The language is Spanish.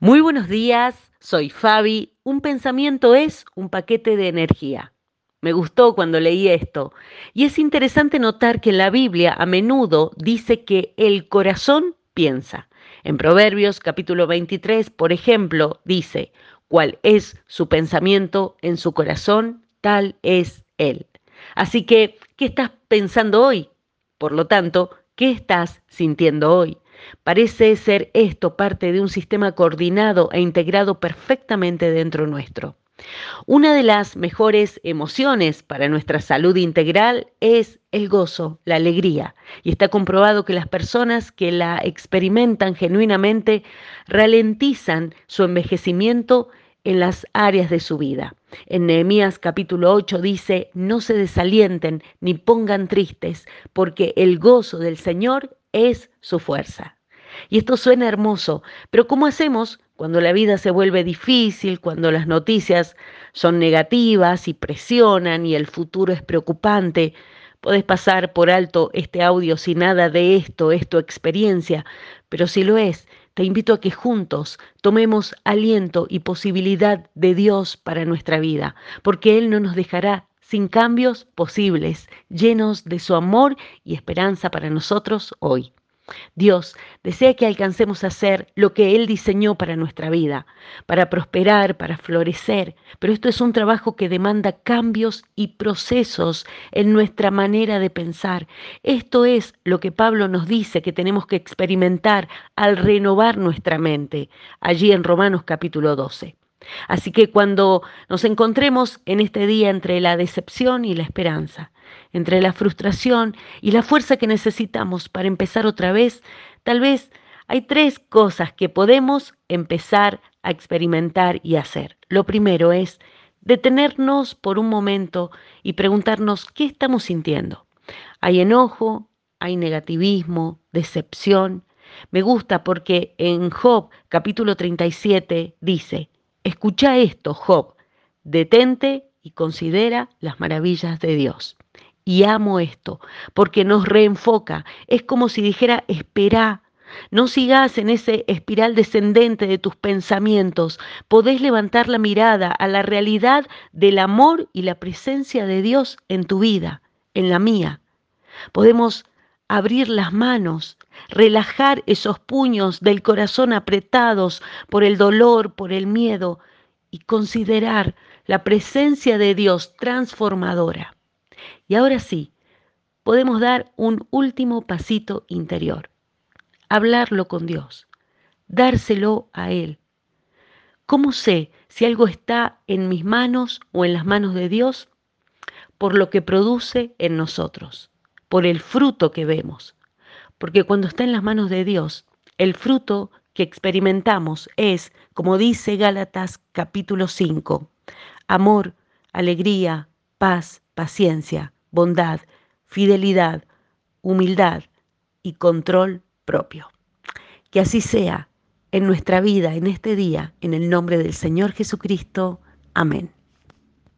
Muy buenos días, soy Fabi. Un pensamiento es un paquete de energía. Me gustó cuando leí esto. Y es interesante notar que en la Biblia a menudo dice que el corazón piensa. En Proverbios capítulo 23, por ejemplo, dice, cuál es su pensamiento en su corazón, tal es él. Así que, ¿qué estás pensando hoy? Por lo tanto, ¿qué estás sintiendo hoy? Parece ser esto parte de un sistema coordinado e integrado perfectamente dentro nuestro. Una de las mejores emociones para nuestra salud integral es el gozo, la alegría. Y está comprobado que las personas que la experimentan genuinamente ralentizan su envejecimiento en las áreas de su vida. En Nehemías capítulo 8 dice, no se desalienten ni pongan tristes, porque el gozo del Señor es su fuerza. Y esto suena hermoso, pero ¿cómo hacemos cuando la vida se vuelve difícil, cuando las noticias son negativas y presionan y el futuro es preocupante? Podés pasar por alto este audio si nada de esto es tu experiencia, pero si lo es, te invito a que juntos tomemos aliento y posibilidad de Dios para nuestra vida, porque Él no nos dejará sin cambios posibles, llenos de su amor y esperanza para nosotros hoy. Dios desea que alcancemos a hacer lo que Él diseñó para nuestra vida, para prosperar, para florecer, pero esto es un trabajo que demanda cambios y procesos en nuestra manera de pensar. Esto es lo que Pablo nos dice que tenemos que experimentar al renovar nuestra mente, allí en Romanos capítulo 12. Así que cuando nos encontremos en este día entre la decepción y la esperanza, entre la frustración y la fuerza que necesitamos para empezar otra vez, tal vez hay tres cosas que podemos empezar a experimentar y hacer. Lo primero es detenernos por un momento y preguntarnos qué estamos sintiendo. Hay enojo, hay negativismo, decepción. Me gusta porque en Job capítulo 37 dice, escucha esto, Job, detente y considera las maravillas de Dios. Y amo esto, porque nos reenfoca. Es como si dijera, espera, no sigas en ese espiral descendente de tus pensamientos. Podés levantar la mirada a la realidad del amor y la presencia de Dios en tu vida, en la mía. Podemos abrir las manos, relajar esos puños del corazón apretados por el dolor, por el miedo y considerar la presencia de Dios transformadora. Y ahora sí, podemos dar un último pasito interior, hablarlo con Dios, dárselo a Él. ¿Cómo sé si algo está en mis manos o en las manos de Dios? Por lo que produce en nosotros, por el fruto que vemos. Porque cuando está en las manos de Dios, el fruto que experimentamos es, como dice Gálatas capítulo 5, amor, alegría, paz, paciencia, bondad, fidelidad, humildad y control propio. Que así sea en nuestra vida, en este día, en el nombre del Señor Jesucristo. Amén.